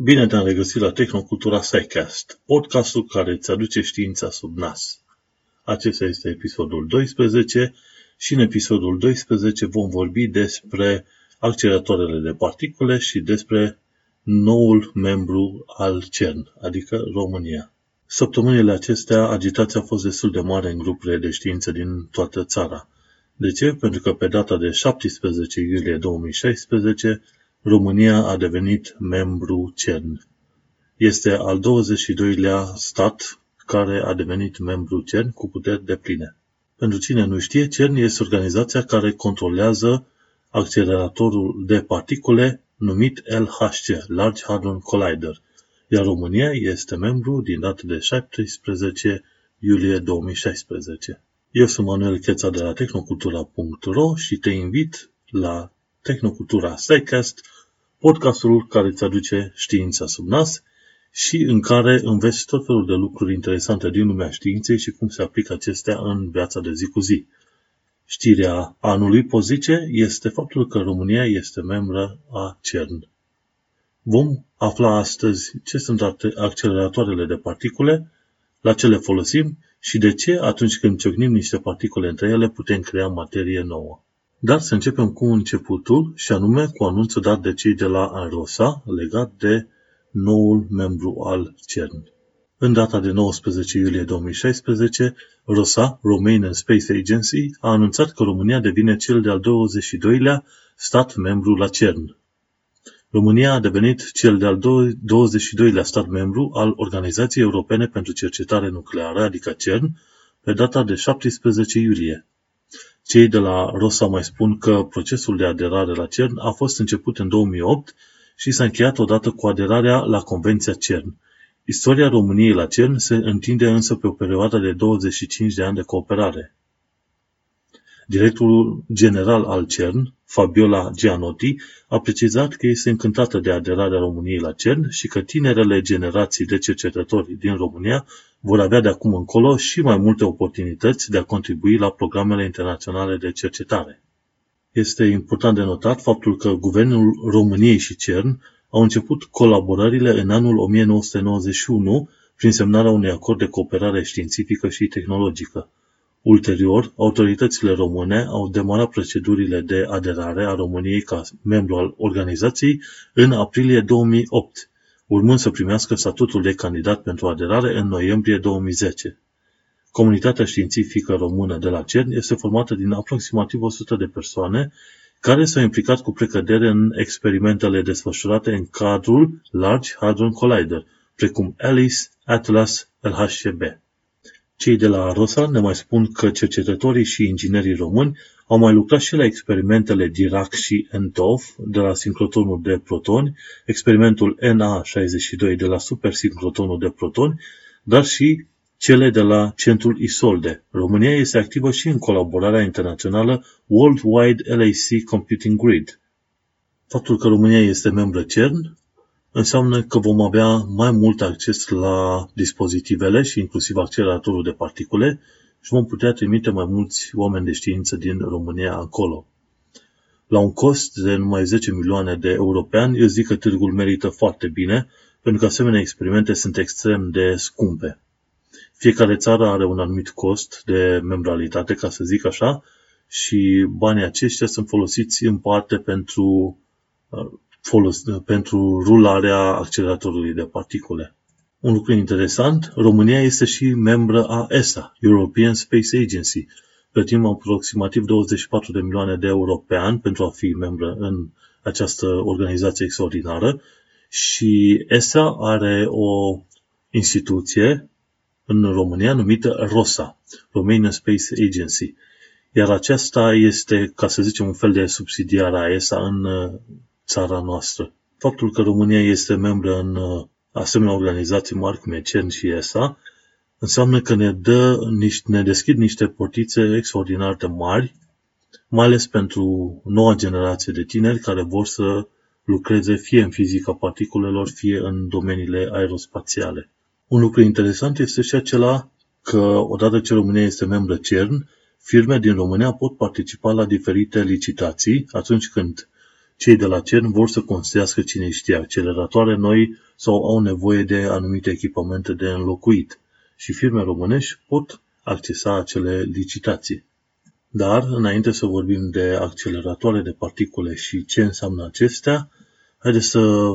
Bine te-am regăsit la Tehnocultura SciCast, podcastul care îți aduce știința sub nas. Acesta este episodul 12 și în episodul 12 vom vorbi despre acceleratoarele de particule și despre noul membru al CERN, adică România. Săptămânile acestea, agitația a fost destul de mare în grupurile de știință din toată țara. De ce? Pentru că pe data de 17 iulie 2016, România a devenit membru CERN. Este al 22-lea stat care a devenit membru CERN cu puteri de pline. Pentru cine nu știe, CERN este organizația care controlează acceleratorul de particule numit LHC, Large Hadron Collider, iar România este membru din data de 17 iulie 2016. Eu sunt Manuel Cheța de la tehnocultura.ro și te invit la Tehnocultura SciCast, podcastul care îți aduce știința sub nas și în care înveți tot felul de lucruri interesante din lumea științei și cum se aplică acestea în viața de zi cu zi. Știrea anului, pot zice, este faptul că România este membră a CERN. Vom afla astăzi ce sunt acceleratoarele de particule, la ce le folosim și de ce atunci când ciocnim niște particule între ele putem crea materie nouă. Dar să începem cu începutul și anume cu anunțul dat de cei de la AROSA legat de noul membru al CERN. În data de 19 iulie 2016, ROSA, Romanian Space Agency, a anunțat că România devine cel de-al 22-lea stat membru la CERN. România a devenit cel de-al 22-lea stat membru al Organizației Europene pentru Cercetare Nucleară, adică CERN, pe data de 17 iulie. Cei de la ROSA mai spun că procesul de aderare la CERN a fost început în 2008 și s-a încheiat odată cu aderarea la Convenția CERN. Istoria României la CERN se întinde însă pe o perioadă de 25 de ani de cooperare. Directorul general al CERN, Fabiola Gianotti, a precizat că este încântată de aderarea României la CERN și că tinerele generații de cercetători din România vor avea de acum încolo și mai multe oportunități de a contribui la programele internaționale de cercetare. Este important de notat faptul că Guvernul României și CERN au început colaborările în anul 1991 prin semnarea unui acord de cooperare științifică și tehnologică. Ulterior, autoritățile române au demarat procedurile de aderare a României ca membru al organizației în aprilie 2008, urmând să primească statutul de candidat pentru aderare în noiembrie 2010. Comunitatea științifică română de la CERN este formată din aproximativ 100 de persoane care s-au implicat cu precădere în experimentele desfășurate în cadrul Large Hadron Collider, precum ALICE, Atlas, LHCb. Cei de la ROSA ne mai spun că cercetătorii și inginerii români au mai lucrat și la experimentele Dirac și Entov de la sincrotronul de protoni, experimentul NA62 de la supersincrotonul de protoni, dar și cele de la Centrul Isolde. România este activă și în colaborarea internațională Worldwide LAC Computing Grid. Faptul că România este membră CERN înseamnă că vom avea mai mult acces la dispozitivele și inclusiv acceleratorul de particule și vom putea trimite mai mulți oameni de știință din România acolo. La un cost de numai 10 milioane de euro pe an, eu zic că târgul merită foarte bine, pentru că asemenea experimente sunt extrem de scumpe. Fiecare țară are un anumit cost de membralitate, ca să zic așa, și banii aceștia sunt folosiți în parte pentru uh, folos, pentru rularea acceleratorului de particule. Un lucru interesant, România este și membră a ESA, European Space Agency. Plătim aproximativ 24 de milioane de euro pe an pentru a fi membră în această organizație extraordinară și ESA are o instituție în România numită ROSA, Romanian Space Agency. Iar aceasta este, ca să zicem, un fel de subsidiar a ESA în țara noastră. Faptul că România este membră în uh, asemenea organizații mari cum e CERN și ESA, înseamnă că ne, dă, ne deschid niște portițe extraordinar de mari, mai ales pentru noua generație de tineri care vor să lucreze fie în fizica particulelor, fie în domeniile aerospațiale. Un lucru interesant este și acela că odată ce România este membră CERN, firme din România pot participa la diferite licitații atunci când cei de la CERN vor să construiască cine știe acceleratoare noi sau au nevoie de anumite echipamente de înlocuit și firme românești pot accesa acele licitații. Dar, înainte să vorbim de acceleratoare de particule și ce înseamnă acestea, haideți să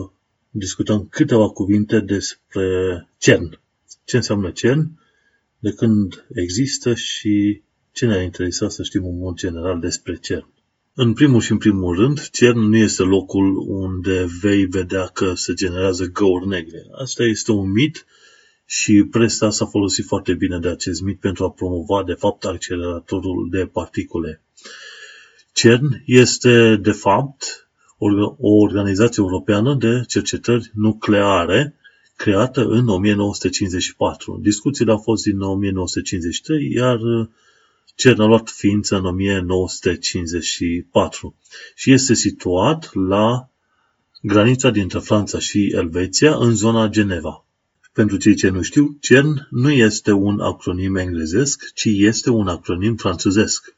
discutăm câteva cuvinte despre CERN. Ce înseamnă CERN, de când există și ce ne-ar interesa să știm în mod general despre CERN. În primul și în primul rând, CERN nu este locul unde vei vedea că se generează găuri negre. Asta este un mit și presa s-a folosit foarte bine de acest mit pentru a promova, de fapt, acceleratorul de particule. CERN este, de fapt, o organizație europeană de cercetări nucleare creată în 1954. Discuțiile au fost din 1953, iar CERN a luat ființă în 1954 și este situat la granița dintre Franța și Elveția, în zona Geneva. Pentru cei ce nu știu, CERN nu este un acronim englezesc, ci este un acronim franțuzesc.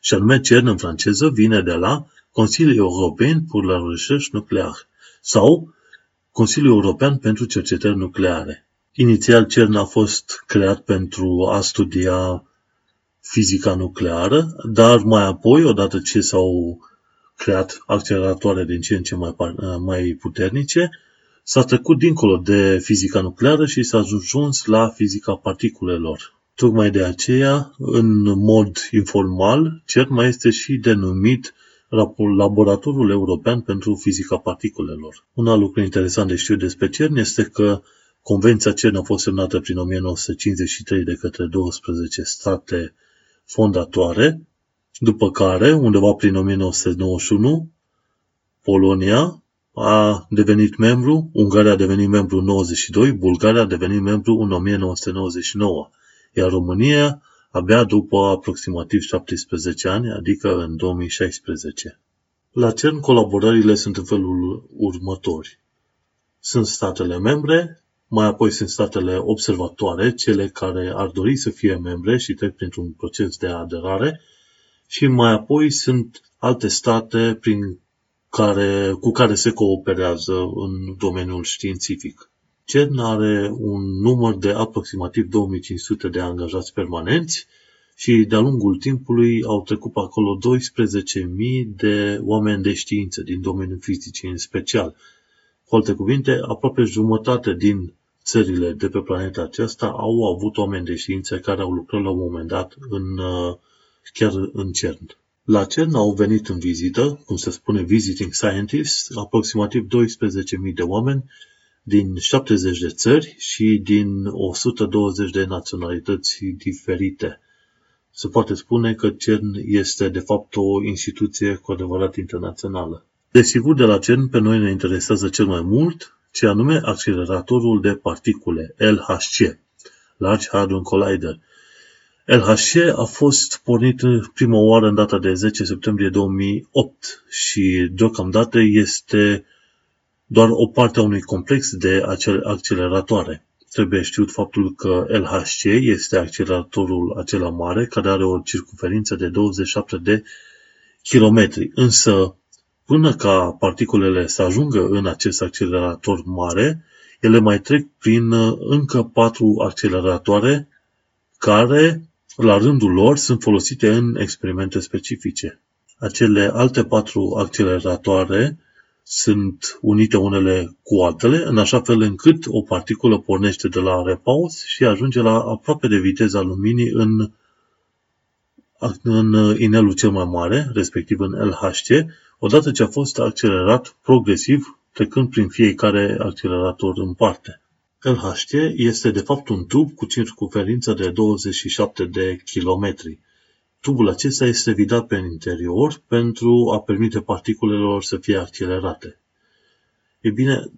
Și anume CERN în franceză vine de la Consiliul European pour la Recherche Nucléaire sau Consiliul European pentru Cercetări Nucleare. Inițial CERN a fost creat pentru a studia fizica nucleară, dar mai apoi, odată ce s-au creat acceleratoare din ce în ce mai, mai puternice, s-a trecut dincolo de fizica nucleară și s-a ajuns la fizica particulelor. Tocmai de aceea, în mod informal, CERN mai este și denumit Laboratorul European pentru Fizica Particulelor. Un alt lucru interesant de știut despre CERN este că Convenția CERN a fost semnată prin 1953 de către 12 state fondatoare, după care, undeva prin 1991, Polonia a devenit membru, Ungaria a devenit membru în 92, Bulgaria a devenit membru în 1999, iar România abia după aproximativ 17 ani, adică în 2016. La CERN colaborările sunt în felul următori. Sunt statele membre, mai apoi sunt statele observatoare, cele care ar dori să fie membre și trec printr-un proces de aderare, și mai apoi sunt alte state prin care, cu care se cooperează în domeniul științific. CERN are un număr de aproximativ 2500 de angajați permanenți și de-a lungul timpului au trecut pe acolo 12.000 de oameni de știință din domeniul fizicii în special. Cu alte cuvinte, aproape jumătate din țările de pe planeta aceasta au avut oameni de știință care au lucrat la un moment dat în, uh, chiar în CERN. La CERN au venit în vizită, cum se spune visiting scientists, aproximativ 12.000 de oameni din 70 de țări și din 120 de naționalități diferite. Se poate spune că CERN este de fapt o instituție cu adevărat internațională. Desigur, de la CERN pe noi ne interesează cel mai mult ce anume acceleratorul de particule, LHC, Large Hadron Collider. LHC a fost pornit prima oară în data de 10 septembrie 2008 și deocamdată este doar o parte a unui complex de acceleratoare. Trebuie știut faptul că LHC este acceleratorul acela mare care are o circunferință de 27 de kilometri. Însă Până ca particulele să ajungă în acest accelerator mare, ele mai trec prin uh, încă patru acceleratoare care, la rândul lor, sunt folosite în experimente specifice. Acele alte patru acceleratoare sunt unite unele cu altele, în așa fel încât o particulă pornește de la repaus și ajunge la aproape de viteza luminii în, în inelul cel mai mare, respectiv în LHC, odată ce a fost accelerat progresiv, trecând prin fiecare accelerator în parte. LHC este de fapt un tub cu circunferință de 27 de kilometri. Tubul acesta este vidat pe interior pentru a permite particulelor să fie accelerate. E bine,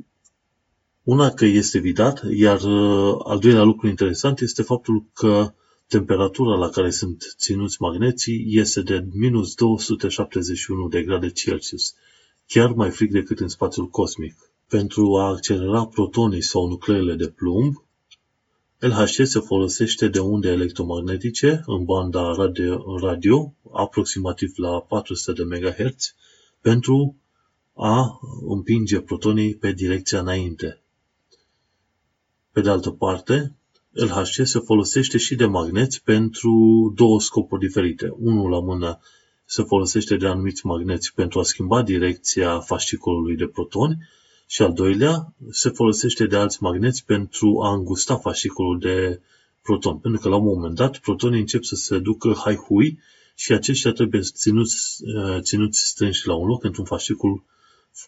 una că este vidat, iar uh, al doilea lucru interesant este faptul că Temperatura la care sunt ținuți magneții este de minus 271 de grade Celsius, chiar mai frig decât în spațiul cosmic. Pentru a accelera protonii sau nucleele de plumb, LHC se folosește de unde electromagnetice în banda radio, radio aproximativ la 400 de MHz, pentru a împinge protonii pe direcția înainte. Pe de altă parte, LHC se folosește și de magneți pentru două scopuri diferite. Unul la mână se folosește de anumiți magneți pentru a schimba direcția fascicolului de protoni și al doilea se folosește de alți magneți pentru a îngusta fascicolul de proton. Pentru că la un moment dat protonii încep să se ducă hai-hui și aceștia trebuie ținuți, uh, ținuți strânși la un loc într-un fascicul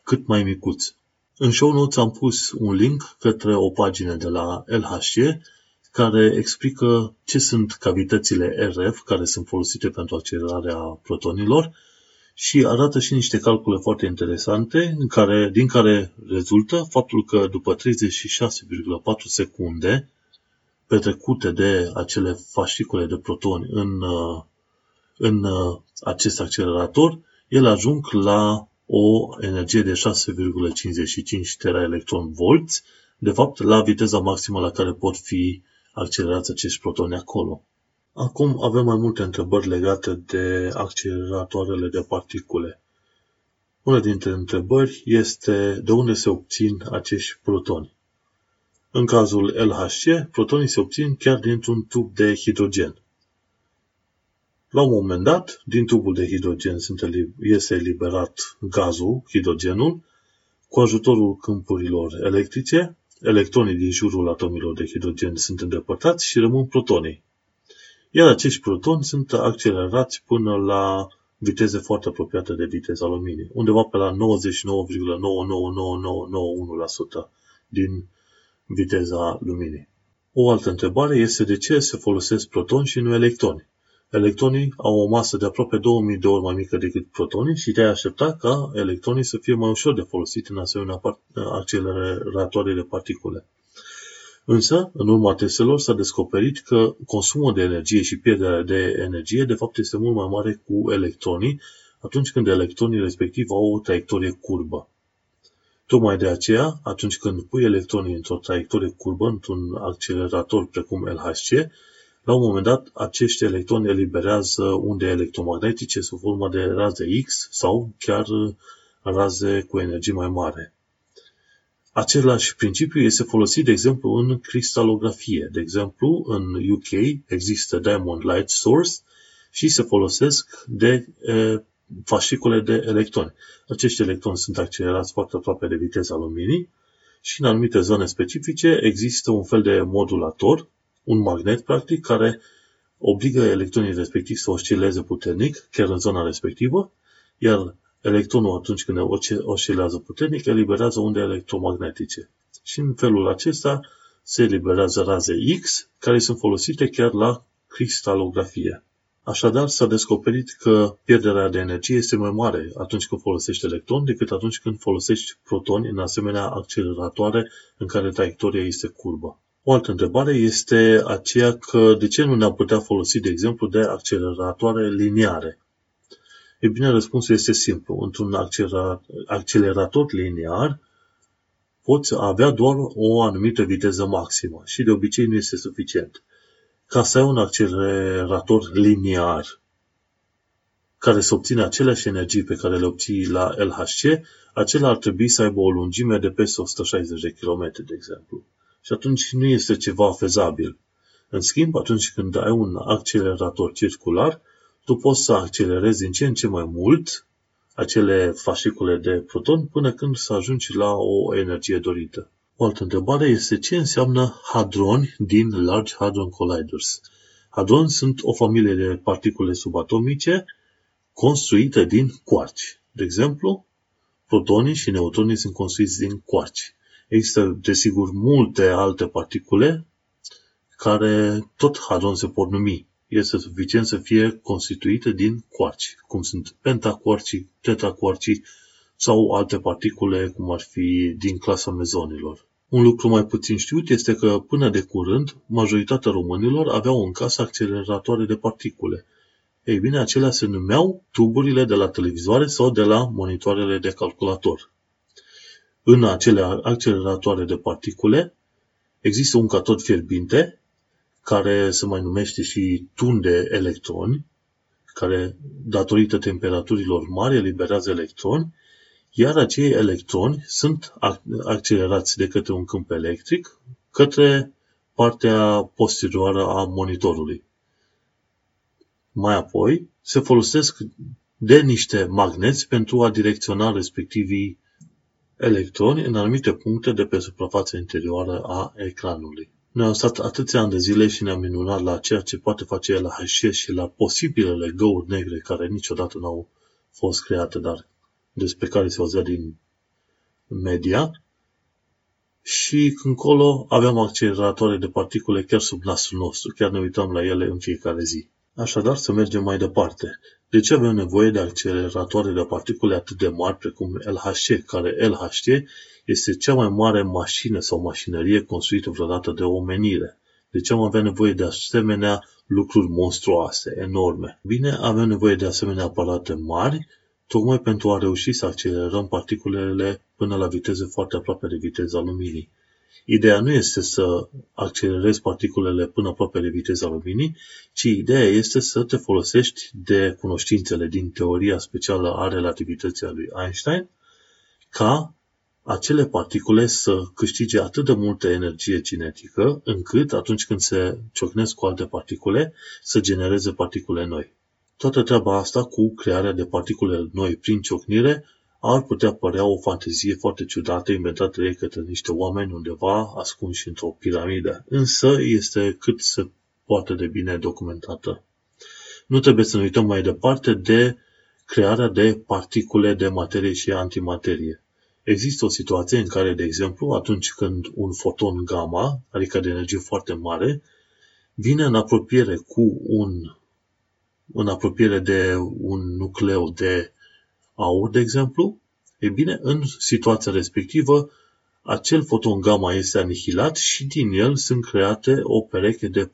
cât mai micuț. În show notes am pus un link către o pagină de la LHC care explică ce sunt cavitățile RF care sunt folosite pentru accelerarea protonilor și arată și niște calcule foarte interesante în care, din care rezultă faptul că după 36,4 secunde petrecute de acele fascicule de protoni în, în acest accelerator, ele ajung la o energie de 6,55 teraelectron volts, de fapt la viteza maximă la care pot fi accelerați acești protoni acolo. Acum avem mai multe întrebări legate de acceleratoarele de particule. Una dintre întrebări este de unde se obțin acești protoni. În cazul LHC, protonii se obțin chiar dintr-un tub de hidrogen. La un moment dat, din tubul de hidrogen este eliberat gazul, hidrogenul, cu ajutorul câmpurilor electrice, electronii din jurul atomilor de hidrogen sunt îndepărtați și rămân protonii. Iar acești protoni sunt accelerați până la viteze foarte apropiate de viteza luminii, undeva pe la 99,999991% din viteza luminii. O altă întrebare este de ce se folosesc protoni și nu electroni. Electronii au o masă de aproape 2000 de ori mai mică decât protonii și te-ai aștepta ca electronii să fie mai ușor de folosit în asemenea acceleratoare de particule. Însă, în urma testelor s-a descoperit că consumul de energie și pierderea de energie de fapt este mult mai mare cu electronii atunci când electronii respectiv au o traiectorie curbă. Tocmai de aceea, atunci când pui electronii într-o traiectorie curbă, într-un accelerator precum LHC, la un moment dat, acești electroni eliberează unde electromagnetice sub formă de raze X sau chiar raze cu energie mai mare. Același principiu este folosit, de exemplu, în cristalografie. De exemplu, în UK există Diamond Light Source și se folosesc de e, fascicule de electroni. Acești electroni sunt accelerați foarte aproape de viteza luminii și în anumite zone specifice există un fel de modulator un magnet, practic, care obligă electronii respectivi să oscileze puternic, chiar în zona respectivă, iar electronul, atunci când oscilează puternic, eliberează unde electromagnetice. Și în felul acesta se eliberează raze X, care sunt folosite chiar la cristalografie. Așadar, s-a descoperit că pierderea de energie este mai mare atunci când folosești electron decât atunci când folosești protoni în asemenea acceleratoare în care traiectoria este curbă. O altă întrebare este aceea că de ce nu ne-am putea folosi, de exemplu, de acceleratoare liniare? E bine, răspunsul este simplu. Într-un accelerator liniar poți avea doar o anumită viteză maximă și de obicei nu este suficient. Ca să ai un accelerator liniar care să obține aceleași energii pe care le obții la LHC, acela ar trebui să aibă o lungime de peste 160 de km, de exemplu și atunci nu este ceva fezabil. În schimb, atunci când ai un accelerator circular, tu poți să accelerezi din ce în ce mai mult acele fascicule de proton până când să ajungi la o energie dorită. O altă întrebare este ce înseamnă hadroni din Large Hadron Colliders. Hadroni sunt o familie de particule subatomice construite din quarci. De exemplu, protonii și neutronii sunt construiți din quarci. Există, desigur, multe alte particule care tot hadron se pot numi. Este suficient să fie constituite din quarci, cum sunt pentaquarcii, tetraquarcii sau alte particule, cum ar fi din clasa mezonilor. Un lucru mai puțin știut este că, până de curând, majoritatea românilor aveau în casă acceleratoare de particule. Ei bine, acelea se numeau tuburile de la televizoare sau de la monitoarele de calculator. În acele acceleratoare de particule există un catod fierbinte, care se mai numește și tun de electroni, care, datorită temperaturilor mari, eliberează electroni, iar acei electroni sunt accelerați de către un câmp electric către partea posterioară a monitorului. Mai apoi, se folosesc de niște magneți pentru a direcționa respectivii electroni în anumite puncte de pe suprafața interioară a ecranului. Noi am stat atâția ani de zile și ne-am minunat la ceea ce poate face el la HC și la posibilele găuri negre care niciodată n-au fost create, dar despre care se auzea din media. Și încolo aveam acceleratoare de particule chiar sub nasul nostru, chiar ne uitam la ele în fiecare zi. Așadar, să mergem mai departe. De ce avem nevoie de acceleratoare de particule atât de mari precum LHC, care LHC este cea mai mare mașină sau mașinărie construită vreodată de omenire? De ce am avea nevoie de asemenea lucruri monstruoase, enorme? Bine, avem nevoie de asemenea aparate mari, tocmai pentru a reuși să accelerăm particulele până la viteze foarte aproape de viteza luminii. Ideea nu este să accelerezi particulele până aproape de viteza luminii, ci ideea este să te folosești de cunoștințele din teoria specială a relativității a lui Einstein ca acele particule să câștige atât de multă energie cinetică, încât atunci când se ciocnesc cu alte particule, să genereze particule noi. Toată treaba asta cu crearea de particule noi prin ciocnire ar putea părea o fantezie foarte ciudată inventată de către niște oameni undeva ascunși într-o piramidă, însă este cât se poate de bine documentată. Nu trebuie să ne uităm mai departe de crearea de particule de materie și antimaterie. Există o situație în care, de exemplu, atunci când un foton gamma, adică de energie foarte mare, vine în apropiere cu un în apropiere de un nucleu de aur, de exemplu, e bine, în situația respectivă, acel foton gamma este anihilat și din el sunt create o pereche de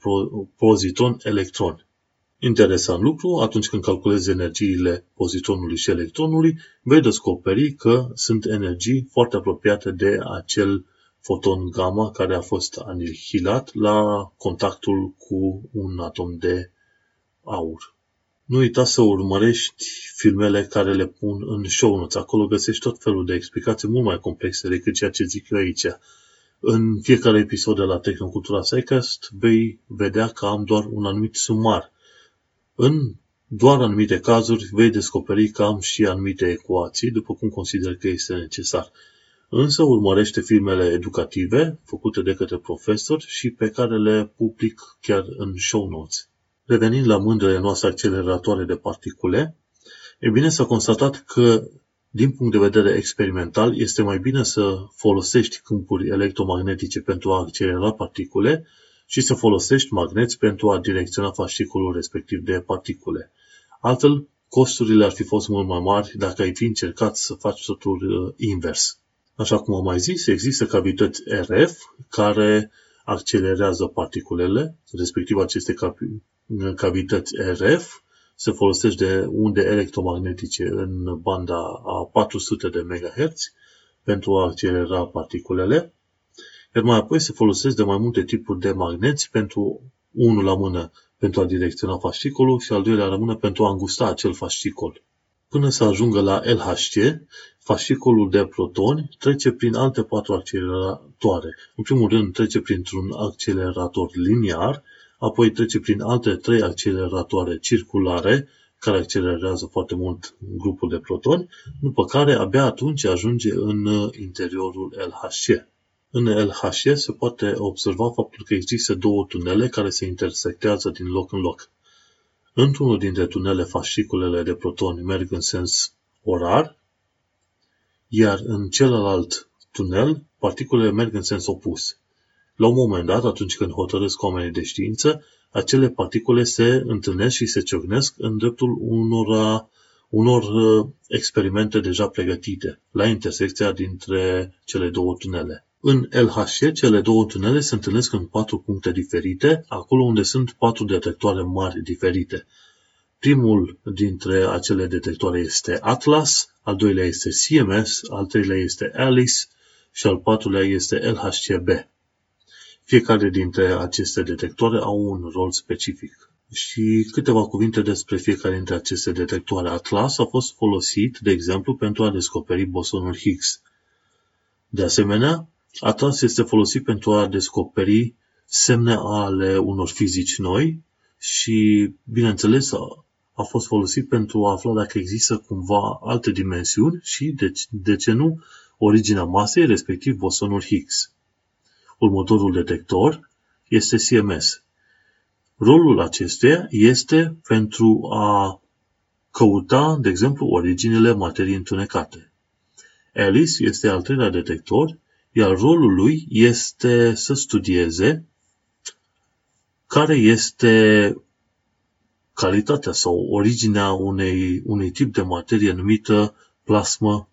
pozitron-electron. Interesant lucru, atunci când calculezi energiile pozitronului și electronului, vei descoperi că sunt energii foarte apropiate de acel foton gamma care a fost anihilat la contactul cu un atom de aur. Nu uita să urmărești filmele care le pun în show notes. Acolo găsești tot felul de explicații mult mai complexe decât ceea ce zic eu aici. În fiecare episod de la Tehnocultura Psycast vei vedea că am doar un anumit sumar. În doar anumite cazuri vei descoperi că am și anumite ecuații, după cum consider că este necesar. Însă urmărește filmele educative făcute de către profesori și pe care le public chiar în show notes. Revenind la mândrele noastre acceleratoare de particule, e bine s-a constatat că, din punct de vedere experimental, este mai bine să folosești câmpuri electromagnetice pentru a accelera particule și să folosești magneți pentru a direcționa fascicolul respectiv de particule. Altfel, costurile ar fi fost mult mai mari dacă ai fi încercat să faci totul uh, invers. Așa cum am mai zis, există cavități RF care accelerează particulele, respectiv aceste cavități RF, se folosește de unde electromagnetice în banda a 400 de MHz pentru a accelera particulele, iar mai apoi se folosesc de mai multe tipuri de magneți pentru unul la mână pentru a direcționa fascicolul și al doilea la mână pentru a îngusta acel fascicol. Până să ajungă la LHC, fascicolul de protoni trece prin alte patru acceleratoare. În primul rând trece printr-un accelerator liniar, apoi trece prin alte trei acceleratoare circulare, care accelerează foarte mult grupul de protoni, după care abia atunci ajunge în interiorul LHC. În LHC se poate observa faptul că există două tunele care se intersectează din loc în loc. Într-unul dintre tunele fasciculele de protoni merg în sens orar, iar în celălalt tunel particulele merg în sens opus. La un moment dat, atunci când hotărăsc oamenii de știință, acele particule se întâlnesc și se ciocnesc în dreptul unor, unor uh, experimente deja pregătite, la intersecția dintre cele două tunele. În LHC, cele două tunele se întâlnesc în patru puncte diferite, acolo unde sunt patru detectoare mari diferite. Primul dintre acele detectoare este Atlas, al doilea este CMS, al treilea este Alice și al patrulea este LHCb. Fiecare dintre aceste detectoare au un rol specific. Și câteva cuvinte despre fiecare dintre aceste detectoare. Atlas a fost folosit, de exemplu, pentru a descoperi bosonul Higgs. De asemenea, Atlas este folosit pentru a descoperi semne ale unor fizici noi și, bineînțeles, a fost folosit pentru a afla dacă există cumva alte dimensiuni și, de, de ce nu, originea masei, respectiv bosonul Higgs. Următorul detector este CMS. Rolul acestuia este pentru a căuta, de exemplu, originele materiei întunecate. Alice este al treilea detector, iar rolul lui este să studieze care este calitatea sau originea unei, unui tip de materie numită plasmă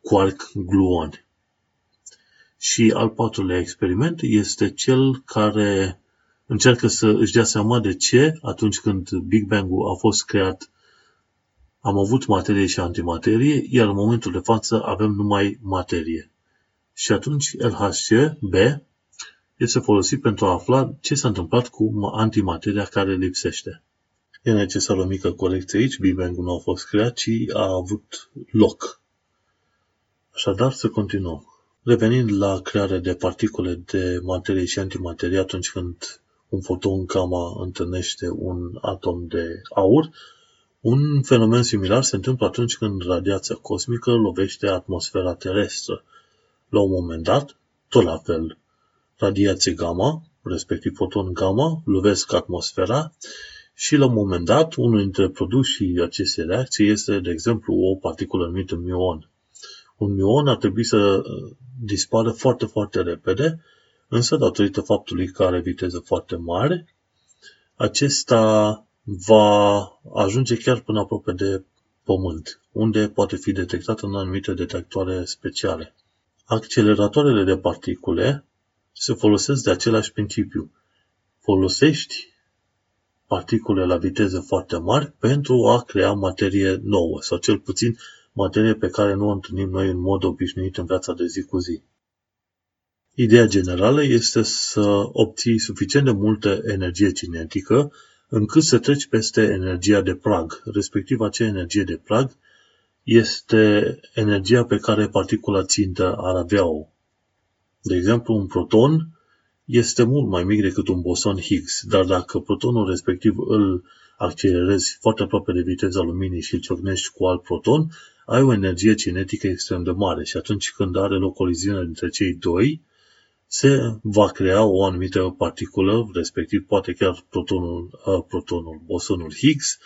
quark gluon. Și al patrulea experiment este cel care încearcă să își dea seama de ce atunci când Big Bang-ul a fost creat am avut materie și antimaterie, iar în momentul de față avem numai materie. Și atunci LHC, B, este folosit pentru a afla ce s-a întâmplat cu antimateria care lipsește. E necesară o mică corecție aici, Big Bang nu a fost creat, ci a avut loc. Așadar, să continuăm. Revenind la crearea de particule de materie și antimaterie atunci când un foton gamma întâlnește un atom de aur, un fenomen similar se întâmplă atunci când radiația cosmică lovește atmosfera terestră. La un moment dat, tot la fel, radiație gamma, respectiv foton gamma, lovesc atmosfera și la un moment dat, unul dintre produsii acestei reacții este, de exemplu, o particulă numită mion. Un mion ar trebui să uh, dispară foarte, foarte repede, însă datorită faptului că are viteză foarte mare, acesta va ajunge chiar până aproape de Pământ, unde poate fi detectat în anumite detectoare speciale. Acceleratoarele de particule se folosesc de același principiu. Folosești particule la viteze foarte mari pentru a crea materie nouă, sau cel puțin materie pe care nu o întâlnim noi în mod obișnuit în viața de zi cu zi. Ideea generală este să obții suficient de multă energie cinetică încât să treci peste energia de prag, respectiv acea energie de prag este energia pe care particula țintă ar avea-o. De exemplu, un proton este mult mai mic decât un boson Higgs, dar dacă protonul respectiv îl accelerezi foarte aproape de viteza luminii și îl ciocnești cu alt proton, ai o energie cinetică extrem de mare și atunci când are loc coliziune dintre cei doi, se va crea o anumită particulă, respectiv poate chiar protonul, uh, protonul bosonul Higgs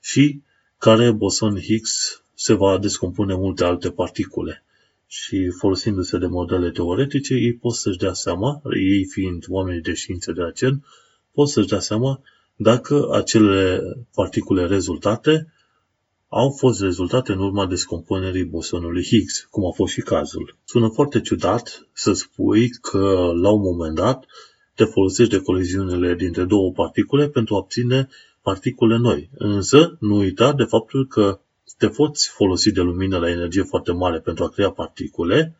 și care boson Higgs se va descompune multe alte particule. Și folosindu-se de modele teoretice, ei pot să-și dea seama, ei fiind oamenii de știință de acel, pot să-și dea seama dacă acele particule rezultate au fost rezultate în urma descompunerii bosonului Higgs, cum a fost și cazul. Sună foarte ciudat să spui că la un moment dat te folosești de coliziunile dintre două particule pentru a obține particule noi. Însă, nu uita de faptul că te poți folosi de lumină la energie foarte mare pentru a crea particule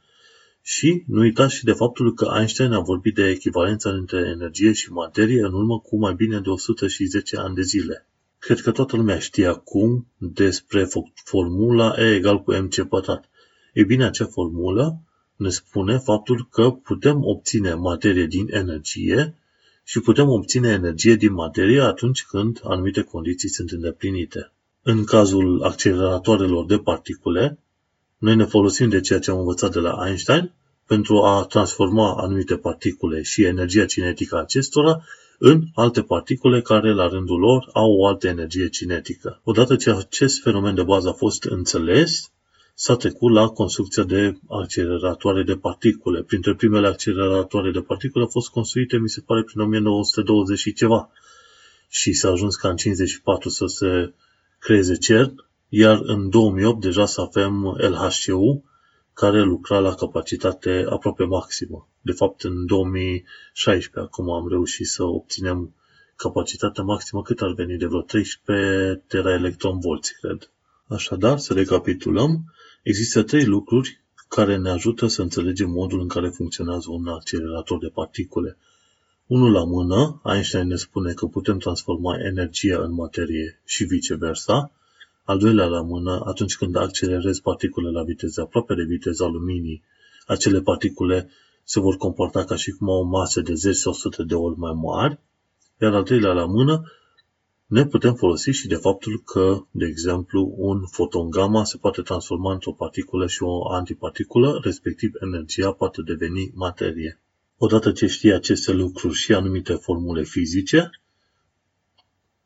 și nu uita și de faptul că Einstein a vorbit de echivalența între energie și materie în urmă cu mai bine de 110 ani de zile. Cred că toată lumea știe acum despre formula E egal cu mc pătrat. Ei bine, acea formulă ne spune faptul că putem obține materie din energie și putem obține energie din materie atunci când anumite condiții sunt îndeplinite. În cazul acceleratoarelor de particule, noi ne folosim de ceea ce am învățat de la Einstein pentru a transforma anumite particule și energia cinetică a acestora în alte particule care, la rândul lor, au o altă energie cinetică. Odată ce acest fenomen de bază a fost înțeles, s-a trecut la construcția de acceleratoare de particule. Printre primele acceleratoare de particule au fost construite, mi se pare, prin 1920 și ceva. Și s-a ajuns ca în 54 să se creeze CERN, iar în 2008 deja să avem LHCU, care lucra la capacitate aproape maximă. De fapt, în 2016 acum am reușit să obținem capacitatea maximă cât ar veni de vreo 13 teraelectronvolți, cred. Așadar, să recapitulăm, există trei lucruri care ne ajută să înțelegem modul în care funcționează un accelerator de particule. Unul la mână, Einstein ne spune că putem transforma energia în materie și viceversa. Al doilea la mână, atunci când accelerezi particule la viteză aproape de viteza luminii, acele particule se vor comporta ca și cum au o masă de 10 sau 100 de ori mai mari. Iar al treilea la mână, ne putem folosi și de faptul că, de exemplu, un foton gamma se poate transforma într-o particulă și o antiparticulă, respectiv energia poate deveni materie. Odată ce știi aceste lucruri și anumite formule fizice,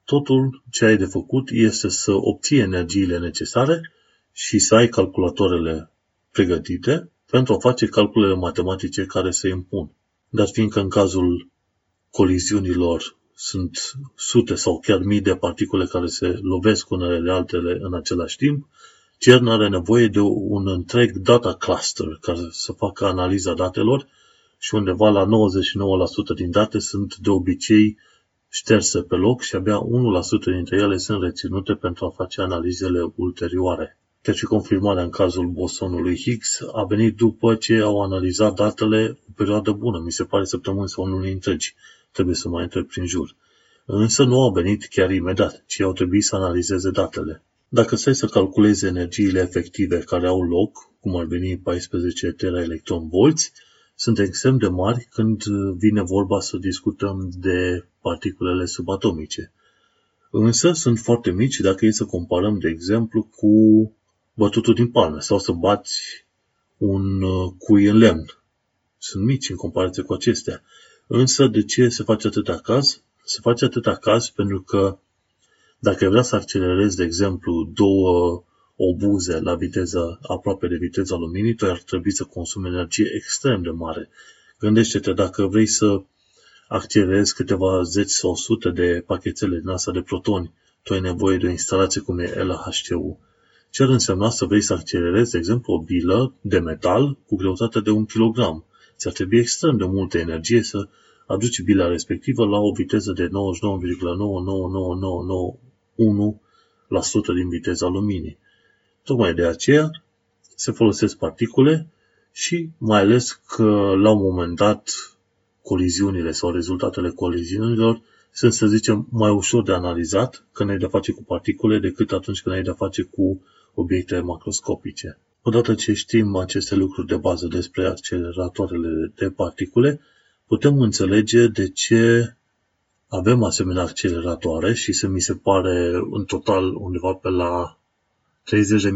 totul ce ai de făcut este să obții energiile necesare și să ai calculatoarele pregătite pentru a face calculele matematice care se impun. Dar fiindcă în cazul coliziunilor sunt sute sau chiar mii de particule care se lovesc unele de altele în același timp, CERN are nevoie de un întreg data cluster care să facă analiza datelor și undeva la 99% din date sunt de obicei șterse pe loc și abia 1% dintre ele sunt reținute pentru a face analizele ulterioare. Deci confirmarea în cazul bosonului Higgs a venit după ce au analizat datele o perioadă bună, mi se pare săptămâni sau luni întregi. Trebuie să mai întreb prin jur. Însă nu au venit chiar imediat, ci au trebuit să analizeze datele. Dacă stai să calculezi energiile efective care au loc, cum ar veni 14 teraelectron-volți, sunt extrem de mari când vine vorba să discutăm de particulele subatomice. Însă sunt foarte mici dacă e să comparăm, de exemplu, cu bătutul din palme sau să bați un uh, cui în lemn. Sunt mici în comparație cu acestea. Însă, de ce se face atâta caz? Se face atâta caz pentru că dacă vrea să accelerezi, de exemplu, două obuze la viteză aproape de viteza luminii, tu ar trebui să consumi energie extrem de mare. Gândește-te, dacă vrei să accelerezi câteva zeci sau sute de pachetele din asta de protoni, tu ai nevoie de o instalație cum e LHCU. Ce ar însemna să vrei să accelerezi, de exemplu, o bilă de metal cu greutate de un kilogram? Ți-ar trebui extrem de multă energie să aduci bila respectivă la o viteză de 99,99991% din viteza luminii. Tocmai de aceea se folosesc particule și mai ales că la un moment dat coliziunile sau rezultatele coliziunilor sunt, să zicem, mai ușor de analizat când ai de face cu particule decât atunci când ai de face cu obiecte macroscopice. Odată ce știm aceste lucruri de bază despre acceleratoarele de particule, putem înțelege de ce avem asemenea acceleratoare și se mi se pare în total undeva pe la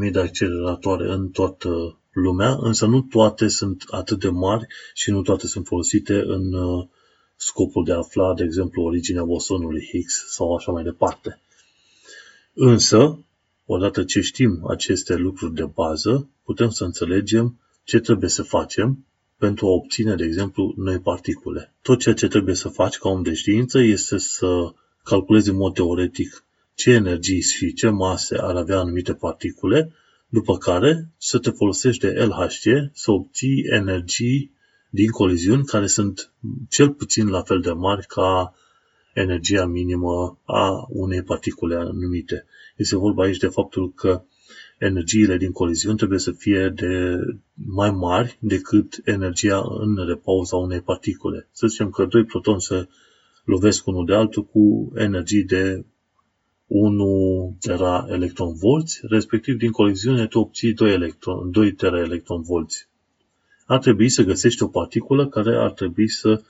30.000 de acceleratoare în toată lumea, însă nu toate sunt atât de mari și nu toate sunt folosite în uh, scopul de a afla, de exemplu, originea bosonului Higgs sau așa mai departe. Însă, odată ce știm aceste lucruri de bază, putem să înțelegem ce trebuie să facem pentru a obține, de exemplu, noi particule. Tot ceea ce trebuie să faci ca om de știință este să calculezi în mod teoretic ce energii și ce mase ar avea anumite particule, după care să te folosești de LHC să obții energii din coliziuni care sunt cel puțin la fel de mari ca energia minimă a unei particule anumite. Este vorba aici de faptul că energiile din coliziuni trebuie să fie de mai mari decât energia în repauza unei particule. Să zicem că doi protoni se lovesc unul de altul cu energii de 1 tera electron volți, respectiv din coliziune tu obții 2, electron, 2 tera electron volți. Ar trebui să găsești o particulă care ar trebui să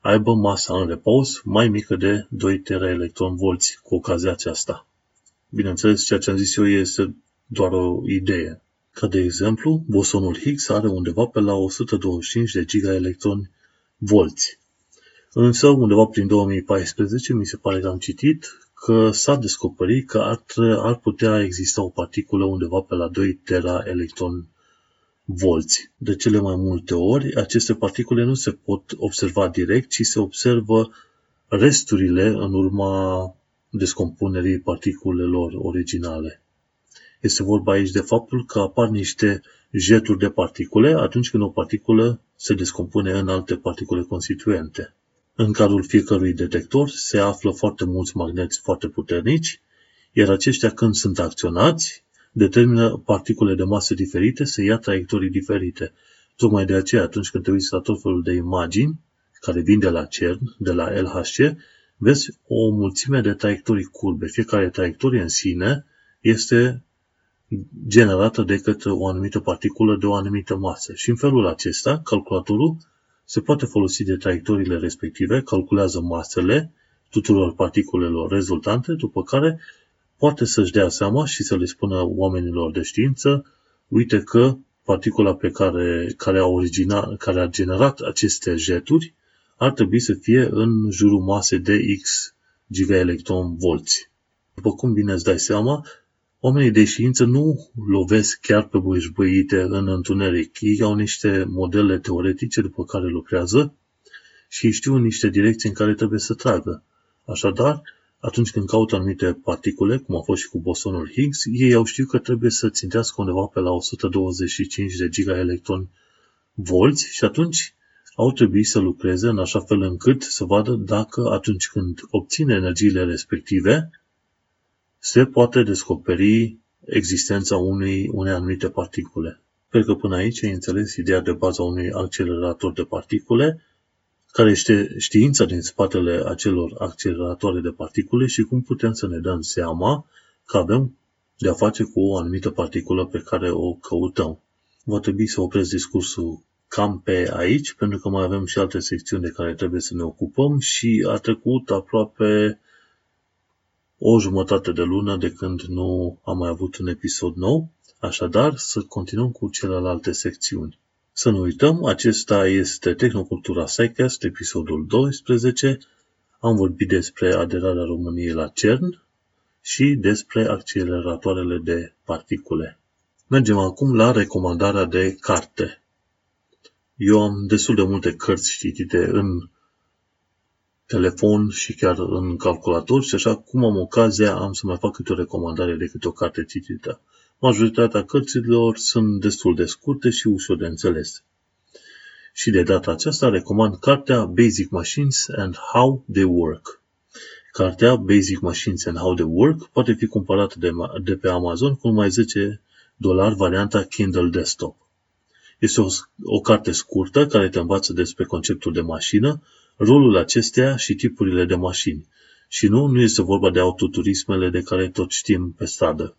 aibă masa în repaus mai mică de 2 tera electron volți cu ocazia aceasta. Bineînțeles, ceea ce am zis eu este doar o idee. Ca de exemplu, bosonul Higgs are undeva pe la 125 de gigaelectroni volți. Însă, undeva prin 2014, mi se pare că am citit că s-a descoperit că ar, ar putea exista o particulă undeva pe la 2 tera electron volți. De cele mai multe ori, aceste particule nu se pot observa direct, ci se observă resturile în urma descompunerii particulelor originale. Este vorba aici de faptul că apar niște jeturi de particule atunci când o particulă se descompune în alte particule constituente. În cadrul fiecărui detector se află foarte mulți magneți foarte puternici, iar aceștia când sunt acționați, determină particule de masă diferite să ia traiectorii diferite. Tocmai de aceea, atunci când te uiți la tot felul de imagini, care vin de la CERN, de la LHC, vezi o mulțime de traiectorii curbe. Fiecare traiectorie în sine este generată de către o anumită particulă de o anumită masă. Și în felul acesta, calculatorul se poate folosi de traiectoriile respective, calculează masele tuturor particulelor rezultante, după care poate să-și dea seama și să le spună oamenilor de știință, uite că particula pe care, care, a, origina, care a generat aceste jeturi ar trebui să fie în jurul masei de X gigaelectron volți. După cum bine îți dai seama, oamenii de știință nu lovesc chiar pe băieșbăite în întuneric. Ei au niște modele teoretice după care lucrează și știu niște direcții în care trebuie să tragă. Așadar, atunci când caută anumite particule, cum a fost și cu bosonul Higgs, ei au știut că trebuie să țintească undeva pe la 125 de gigaelectroni volți și atunci au trebuit să lucreze în așa fel încât să vadă dacă atunci când obține energiile respective, se poate descoperi existența unei, unei anumite particule. Sper că până aici ai înțeles ideea de bază a unui accelerator de particule care este știința din spatele acelor acceleratoare de particule și cum putem să ne dăm seama că avem de a face cu o anumită particulă pe care o căutăm. Va trebui să opresc discursul cam pe aici, pentru că mai avem și alte secțiuni de care trebuie să ne ocupăm și a trecut aproape o jumătate de lună de când nu am mai avut un episod nou, așadar să continuăm cu celelalte secțiuni. Să nu uităm, acesta este Tehnocultura SciCast, episodul 12. Am vorbit despre aderarea României la CERN și despre acceleratoarele de particule. Mergem acum la recomandarea de carte. Eu am destul de multe cărți citite în telefon și chiar în calculator și așa cum am ocazia am să mai fac câte o recomandare de câte o carte citită. Majoritatea cărților sunt destul de scurte și ușor de înțeles. Și de data aceasta recomand cartea Basic Machines and How They Work. Cartea Basic Machines and How They Work poate fi cumpărată de, de pe Amazon cu numai 10 dolari varianta Kindle Desktop. Este o, o carte scurtă care te învață despre conceptul de mașină, rolul acesteia și tipurile de mașini. Și nu, nu este vorba de autoturismele de care tot știm pe stradă.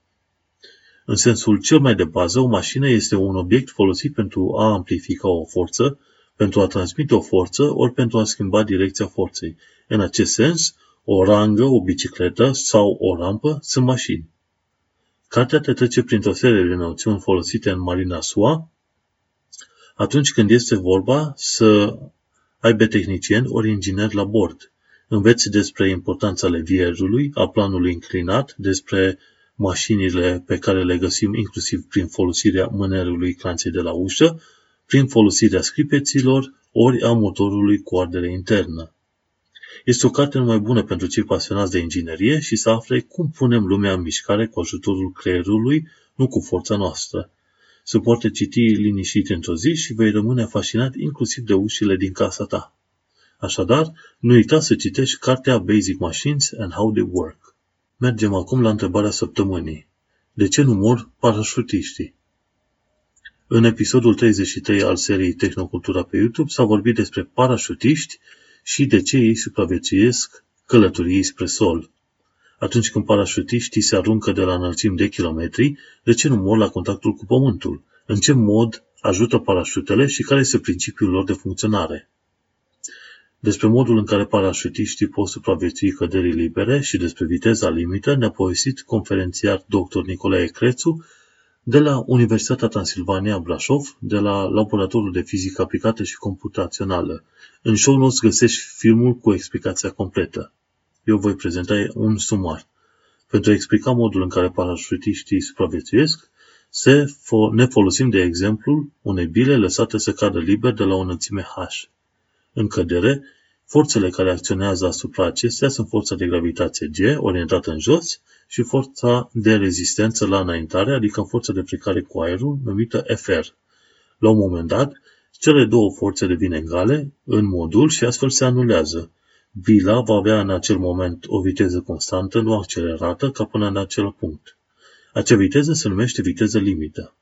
În sensul cel mai de bază, o mașină este un obiect folosit pentru a amplifica o forță, pentru a transmite o forță, ori pentru a schimba direcția forței. În acest sens, o rangă, o bicicletă sau o rampă sunt mașini. Cartea te trece printr-o serie de noțiuni folosite în Marina SUA, atunci când este vorba să aibă tehnicieni ori ingineri la bord. Înveți despre importanța levierului, a planului inclinat, despre mașinile pe care le găsim inclusiv prin folosirea mânerului clanței de la ușă, prin folosirea scripeților, ori a motorului cu ardere internă. Este o carte numai bună pentru cei pasionați de inginerie și să afle cum punem lumea în mișcare cu ajutorul creierului, nu cu forța noastră. Se poate citi liniștit într-o zi și vei rămâne fascinat inclusiv de ușile din casa ta. Așadar, nu uita să citești cartea Basic Machines and How They Work. Mergem acum la întrebarea săptămânii. De ce nu mor parașutiștii? În episodul 33 al seriei Tehnocultura pe YouTube s-a vorbit despre parașutiști și de ce ei supraviețuiesc călătoriei spre sol. Atunci când parașutiștii se aruncă de la înălțimi de kilometri, de ce nu mor la contactul cu pământul? În ce mod ajută parașutele și care este principiul lor de funcționare? Despre modul în care parașutiștii pot supraviețui căderii libere și despre viteza limită ne-a povestit conferențiar dr. Nicolae Crețu de la Universitatea Transilvania Brașov, de la Laboratorul de Fizică Aplicată și Computațională. În show notes găsești filmul cu explicația completă. Eu voi prezenta un sumar. Pentru a explica modul în care parașutiștii supraviețuiesc, se fo- ne folosim de exemplul unei bile lăsate să cadă liber de la o înălțime H. În cădere, forțele care acționează asupra acestea sunt forța de gravitație G, orientată în jos, și forța de rezistență la înaintare, adică forța de plecare cu aerul, numită FR. La un moment dat, cele două forțe devin egale în modul și astfel se anulează. Bila va avea în acel moment o viteză constantă, nu accelerată, ca până în acel punct. Acea viteză se numește viteză limită.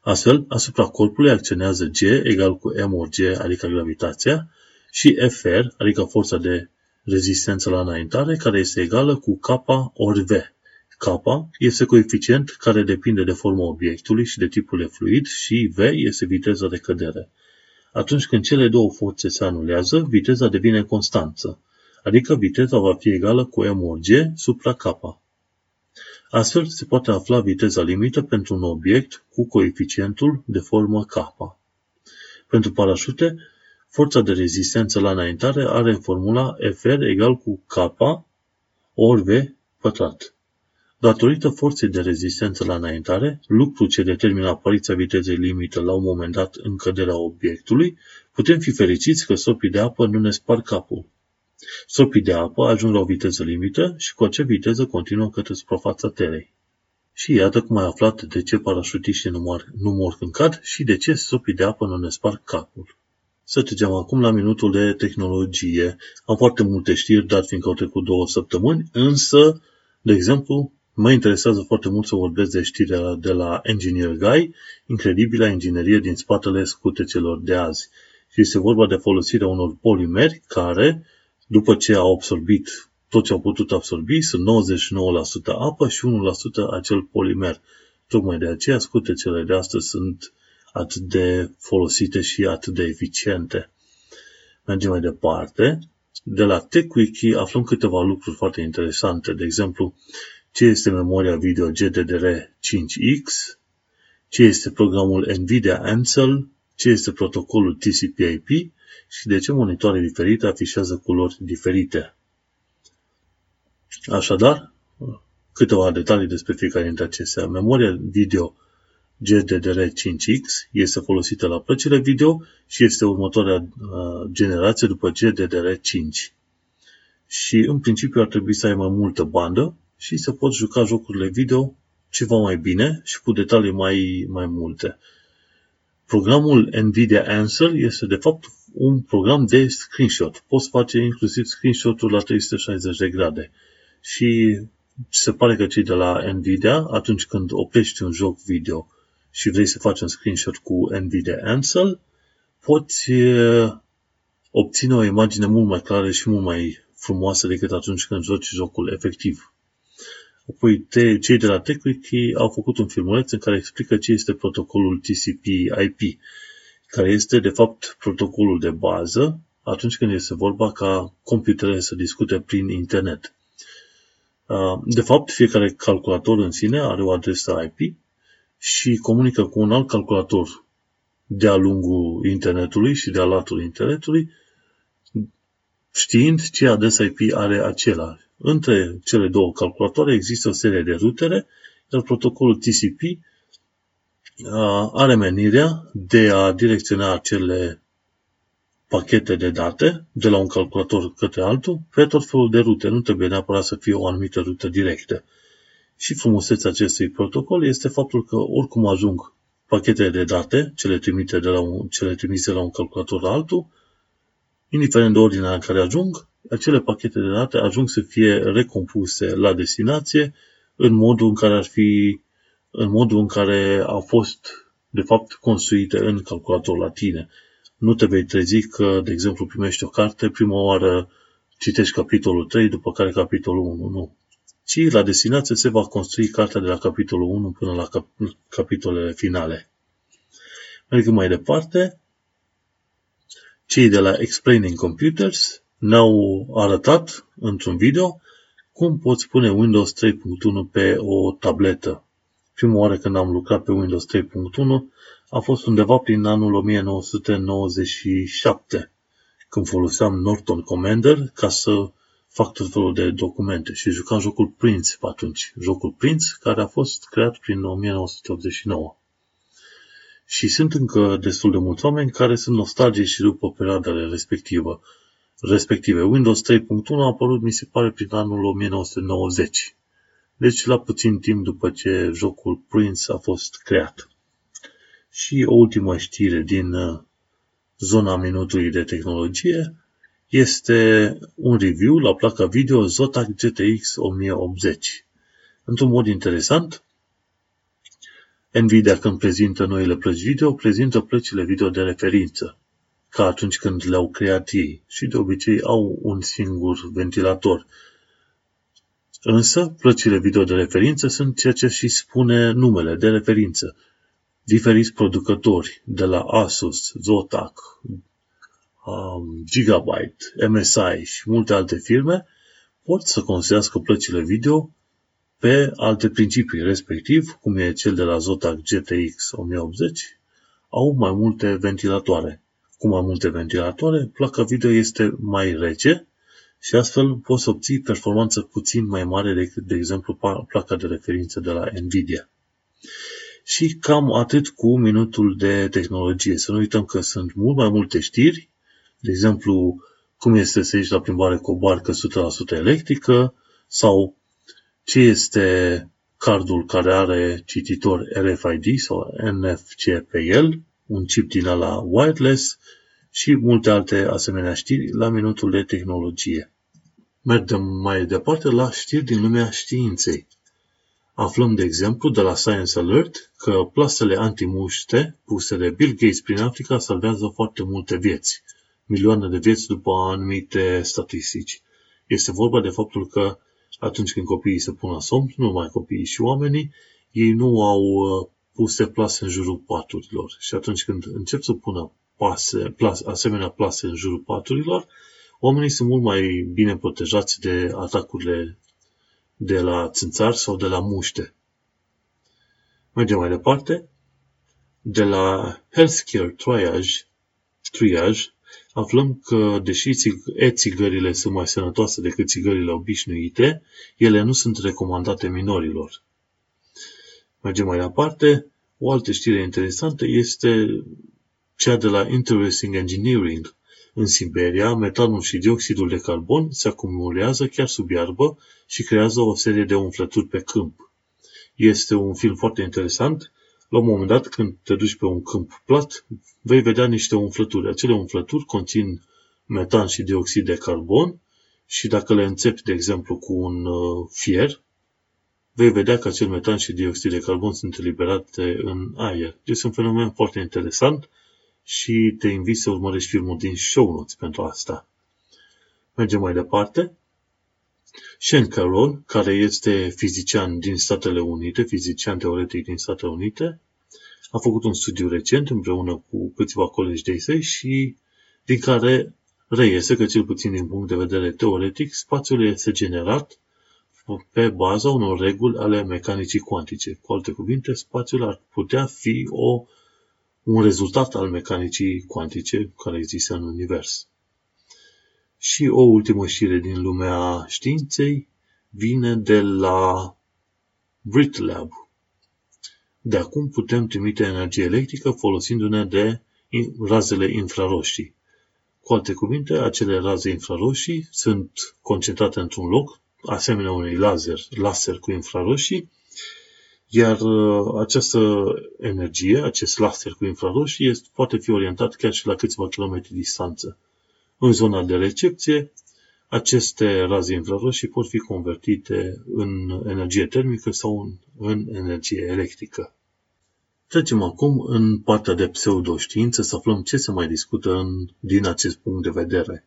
Astfel, asupra corpului acționează G egal cu m ori G, adică gravitația, și Fr, adică forța de rezistență la înaintare, care este egală cu K ori V. K este coeficient care depinde de forma obiectului și de tipul de fluid și V este viteza de cădere. Atunci când cele două forțe se anulează, viteza devine constanță, adică viteza va fi egală cu m ori g supra k. Astfel se poate afla viteza limită pentru un obiect cu coeficientul de formă k. Pentru parașute, forța de rezistență la înaintare are formula Fr egal cu K ori V pătrat. Datorită forței de rezistență la înaintare, lucru ce determină apariția vitezei limită la un moment dat în căderea obiectului, putem fi fericiți că sopii de apă nu ne spar capul. Sopii de apă ajung la o viteză limită și cu acea viteză continuă către suprafața terei. Și iată cum ai aflat de ce parașutiștii nu mor, nu mor când cad și de ce sopii de apă nu ne spar capul. Să trecem acum la minutul de tehnologie. Am foarte multe știri, dar fiindcă au trecut două săptămâni, însă, de exemplu, Mă interesează foarte mult să vorbesc de știrea de la Engineer Guy, incredibilă inginerie din spatele scutecelor de azi. Și este vorba de folosirea unor polimeri care, după ce au absorbit tot ce au putut absorbi, sunt 99% apă și 1% acel polimer. Tocmai de aceea scutecele de astăzi sunt atât de folosite și atât de eficiente. Mergem mai departe. De la TechWiki aflăm câteva lucruri foarte interesante. De exemplu, ce este memoria video GDDR5X, ce este programul NVIDIA Ansel, ce este protocolul TCP/IP și de ce monitoare diferite afișează culori diferite. Așadar, câteva detalii despre fiecare dintre acestea. Memoria video GDDR5X este folosită la plăcile video și este următoarea uh, generație după GDDR5. Și în principiu ar trebui să ai mai multă bandă, și să poți juca jocurile video ceva mai bine și cu detalii mai, mai multe. Programul NVIDIA Answer este de fapt un program de screenshot. Poți face inclusiv screenshot-uri la 360 de grade. Și se pare că cei de la NVIDIA, atunci când oprești un joc video și vrei să faci un screenshot cu NVIDIA Ansel, poți obține o imagine mult mai clară și mult mai frumoasă decât atunci când joci jocul efectiv. Apoi te, cei de la TechWiki au făcut un filmuleț în care explică ce este protocolul TCP/IP, care este de fapt protocolul de bază atunci când este vorba ca computerele să discute prin internet. De fapt, fiecare calculator în sine are o adresă IP și comunică cu un alt calculator de-a lungul internetului și de-a latul internetului, știind ce adresă IP are acela între cele două calculatoare există o serie de rutere, iar protocolul TCP are menirea de a direcționa acele pachete de date de la un calculator către altul pe tot felul de rute. Nu trebuie neapărat să fie o anumită rută directă. Și frumusețea acestui protocol este faptul că oricum ajung pachetele de date, cele, trimite de la un, cele trimise la un calculator la altul, indiferent de ordinea în care ajung, acele pachete de date ajung să fie recompuse la destinație în modul în care ar fi în modul în care au fost de fapt construite în calculator la tine. Nu te vei trezi că, de exemplu, primești o carte, prima oară citești capitolul 3, după care capitolul 1. Nu. Ci la destinație se va construi cartea de la capitolul 1 până la cap- capitolele finale. Mergând mai departe, cei de la Explaining Computers ne-au arătat într-un video cum poți pune Windows 3.1 pe o tabletă. Prima oară când am lucrat pe Windows 3.1 a fost undeva prin anul 1997, când foloseam Norton Commander ca să fac tot felul de documente și jucam jocul Prince pe atunci. Jocul Prince care a fost creat prin 1989. Și sunt încă destul de mulți oameni care sunt nostalgici și după perioada respectivă respective. Windows 3.1 a apărut, mi se pare, prin anul 1990. Deci la puțin timp după ce jocul Prince a fost creat. Și o ultimă știre din uh, zona minutului de tehnologie este un review la placa video Zotac GTX 1080. Într-un mod interesant, Nvidia când prezintă noile plăci video, prezintă plăcile video de referință, ca atunci când le-au creat ei și de obicei au un singur ventilator. Însă, plăcile video de referință sunt ceea ce și spune numele de referință. Diferiți producători, de la Asus, Zotac, um, Gigabyte, MSI și multe alte firme, pot să construiască plăcile video pe alte principii, respectiv, cum e cel de la Zotac GTX 1080, au mai multe ventilatoare. Cu mai multe ventilatoare, placa video este mai rece și astfel poți obții performanță puțin mai mare decât, de exemplu, placa de referință de la Nvidia. Și cam atât cu minutul de tehnologie. Să nu uităm că sunt mult mai multe știri, de exemplu, cum este să ieși la plimbare cu o barcă 100% electrică sau ce este cardul care are cititor RFID sau NFC pe el, un chip din ala wireless și multe alte asemenea știri la minutul de tehnologie. Mergem mai departe la știri din lumea științei. Aflăm, de exemplu, de la Science Alert că plasele antimuște puse de Bill Gates prin Africa salvează foarte multe vieți. Milioane de vieți după anumite statistici. Este vorba de faptul că atunci când copiii se pun la somn, nu numai copiii și oamenii, ei nu au uh, puse plase în jurul paturilor. Și atunci când încep să pună pase, plase, asemenea plase în jurul paturilor, oamenii sunt mult mai bine protejați de atacurile de la țânțari sau de la muște. Mergem mai departe. De la Healthcare Triage, triage aflăm că, deși e-țigările sunt mai sănătoase decât țigările obișnuite, ele nu sunt recomandate minorilor. Mergem mai departe. O altă știre interesantă este cea de la Interesting Engineering. În Siberia, metanul și dioxidul de carbon se acumulează chiar sub iarbă și creează o serie de umflături pe câmp. Este un film foarte interesant la un moment dat, când te duci pe un câmp plat, vei vedea niște umflături. Acele umflături conțin metan și dioxid de carbon și dacă le înțepi, de exemplu, cu un uh, fier, vei vedea că acel metan și dioxid de carbon sunt eliberate în aer. Deci un fenomen foarte interesant și te invit să urmărești filmul din show notes pentru asta. Mergem mai departe. Shane Carroll, care este fizician din Statele Unite, fizician teoretic din Statele Unite, a făcut un studiu recent împreună cu câțiva colegi de săi și din care reiese că, cel puțin din punct de vedere teoretic, spațiul este generat pe baza unor reguli ale mecanicii cuantice. Cu alte cuvinte, spațiul ar putea fi o, un rezultat al mecanicii cuantice care există în univers. Și o ultimă știre din lumea științei vine de la BritLab. De acum putem trimite energie electrică folosindu-ne de razele infraroșii. Cu alte cuvinte, acele raze infraroșii sunt concentrate într-un loc, asemenea unui laser, laser cu infraroșii, iar uh, această energie, acest laser cu infraroșii, este, poate fi orientat chiar și la câțiva kilometri distanță. În zona de recepție, aceste raze infraroșii pot fi convertite în energie termică sau în, în energie electrică. Trecem acum în partea de pseudoștiință să aflăm ce se mai discută în, din acest punct de vedere.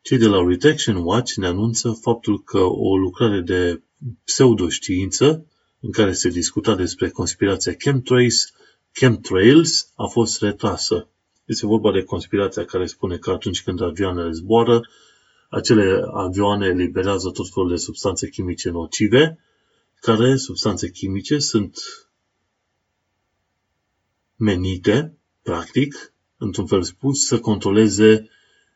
Cei de la Retection Watch ne anunță faptul că o lucrare de pseudoștiință în care se discuta despre conspirația chemtrails, chemtrails a fost retrasă. Este vorba de conspirația care spune că atunci când avioanele zboară, acele avioane eliberează tot felul de substanțe chimice nocive, care substanțe chimice sunt menite, practic, într-un fel spus, să controleze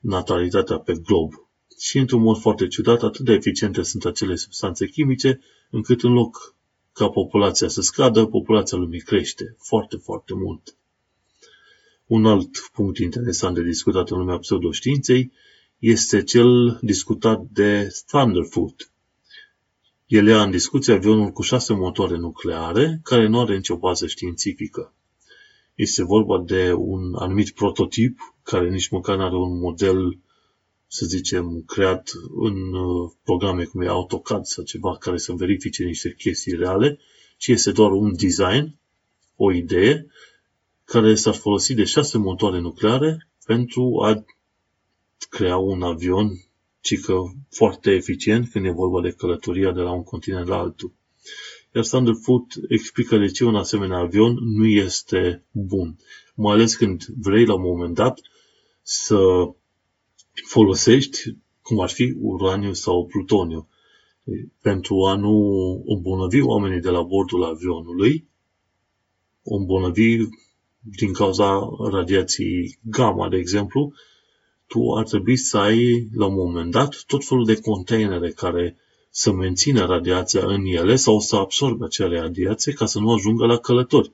natalitatea pe glob. Și într-un mod foarte ciudat, atât de eficiente sunt acele substanțe chimice, încât în loc ca populația să scadă, populația lumii crește foarte, foarte mult. Un alt punct interesant de discutat în lumea pseudoștiinței este cel discutat de Thunderfoot. El ia în discuție avionul cu șase motoare nucleare, care nu are nicio bază științifică. Este vorba de un anumit prototip, care nici măcar nu are un model, să zicem, creat în uh, programe cum e AutoCAD sau ceva care să verifice niște chestii reale, ci este doar un design o idee care s-ar folosi de șase motoare nucleare pentru a crea un avion cică foarte eficient când e vorba de călătoria de la un continent la altul. Iar Standard Food explică de ce un asemenea avion nu este bun. Mai ales când vrei la un moment dat să folosești cum ar fi uraniu sau plutoniu. Pentru a nu îmbunăvi oamenii de la bordul avionului, îmbunăvi din cauza radiației gamma, de exemplu, tu ar trebui să ai, la un moment dat, tot felul de containere care să mențină radiația în ele sau să absorbe acele radiație ca să nu ajungă la călători.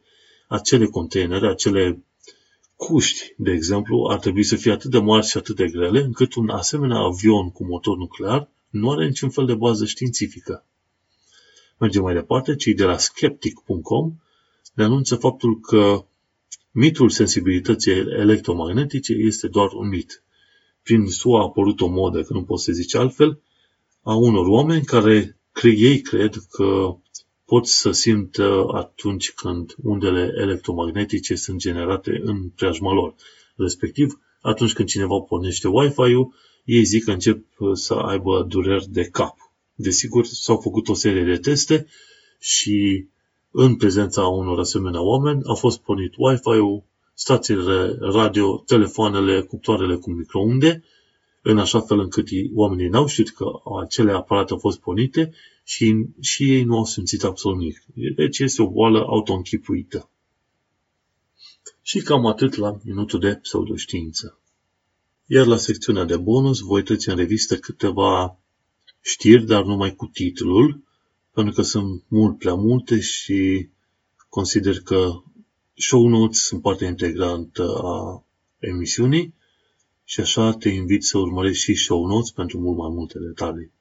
Acele containere, acele cuști, de exemplu, ar trebui să fie atât de mari și atât de grele, încât un asemenea avion cu motor nuclear nu are niciun fel de bază științifică. Mergem mai departe, cei de la skeptic.com ne anunță faptul că mitul sensibilității electromagnetice este doar un mit. Prin SUA a apărut o modă, că nu pot să zice altfel, a unor oameni care ei cred că pot să simtă atunci când undele electromagnetice sunt generate în preajma lor. Respectiv, atunci când cineva pornește Wi-Fi-ul, ei zic că încep să aibă dureri de cap. Desigur, s-au făcut o serie de teste și în prezența unor asemenea oameni a fost pornit Wi-Fi-ul, stațiile radio, telefoanele, cuptoarele cu microunde, în așa fel încât oamenii n-au știut că acele aparate au fost pornite și, și ei nu au simțit absolut nimic. Deci este o boală auto-închipuită. Și cam atât la minutul de pseudoștiință. Iar la secțiunea de bonus voi trece în revistă câteva știri, dar numai cu titlul, pentru că sunt mult prea multe și consider că show notes sunt parte integrantă a emisiunii și așa te invit să urmărești și show notes pentru mult mai multe detalii.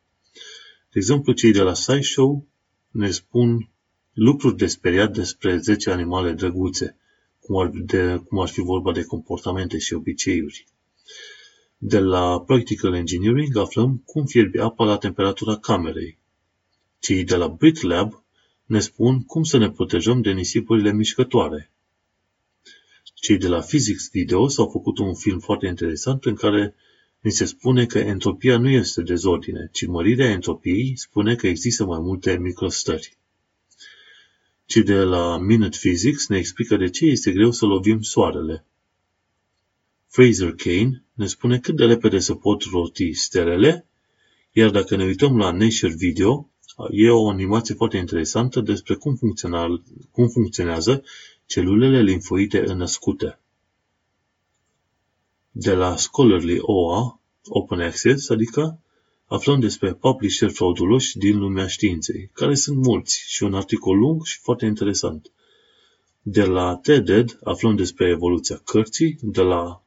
De exemplu, cei de la SciShow ne spun lucruri de speriat despre 10 animale drăguțe, cum ar, de, cum ar fi vorba de comportamente și obiceiuri. De la Practical Engineering aflăm cum fierbe apa la temperatura camerei. Cei de la BritLab ne spun cum să ne protejăm de nisipurile mișcătoare. Cei de la Physics Video s-au făcut un film foarte interesant în care ni se spune că entropia nu este dezordine, ci mărirea entropiei spune că există mai multe microstări. Cei de la Minute Physics ne explică de ce este greu să lovim soarele. Fraser Kane ne spune cât de repede se pot roti stelele, iar dacă ne uităm la Nature Video, e o animație foarte interesantă despre cum, cum funcționează celulele limfoide înnăscute. De la Scholarly OA, Open Access, adică, aflăm despre publisher frauduloși din lumea științei, care sunt mulți și un articol lung și foarte interesant. De la TED aflăm despre evoluția cărții, de la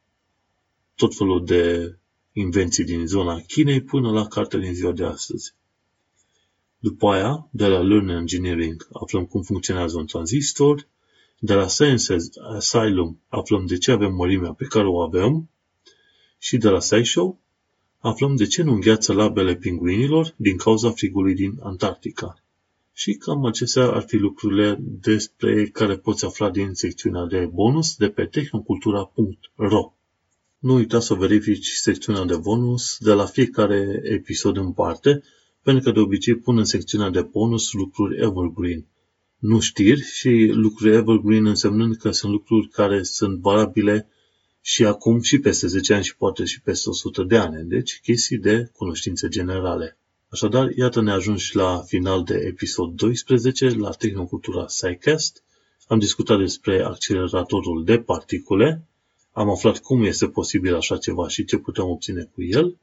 tot felul de invenții din zona Chinei până la cartea din ziua de astăzi. După aia, de la Learn Engineering, aflăm cum funcționează un tranzistor, de la Science Asylum aflăm de ce avem mărimea pe care o avem și de la SciShow aflăm de ce nu îngheață labele pinguinilor din cauza frigului din Antarctica. Și cam acestea ar fi lucrurile despre care poți afla din secțiunea de bonus de pe tehnocultura.ro. Nu uita să verifici secțiunea de bonus de la fiecare episod în parte, pentru că de obicei pun în secțiunea de bonus lucruri evergreen. Nu știri și lucruri evergreen însemnând că sunt lucruri care sunt valabile și acum și peste 10 ani și poate și peste 100 de ani. Deci chestii de cunoștințe generale. Așadar, iată ne ajungi la final de episod 12 la Tehnocultura SciCast. Am discutat despre acceleratorul de particule, am aflat cum este posibil așa ceva și ce putem obține cu el,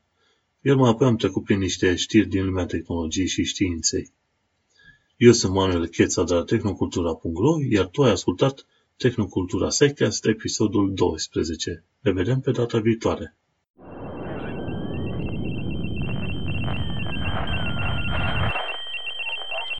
iar mai apoi am trecut prin niște știri din lumea tehnologiei și științei. Eu sunt Manuel Cheța de la tehnocultura.ro, iar tu ai ascultat Tehnocultura Secast, episodul 12. Ne vedem pe data viitoare.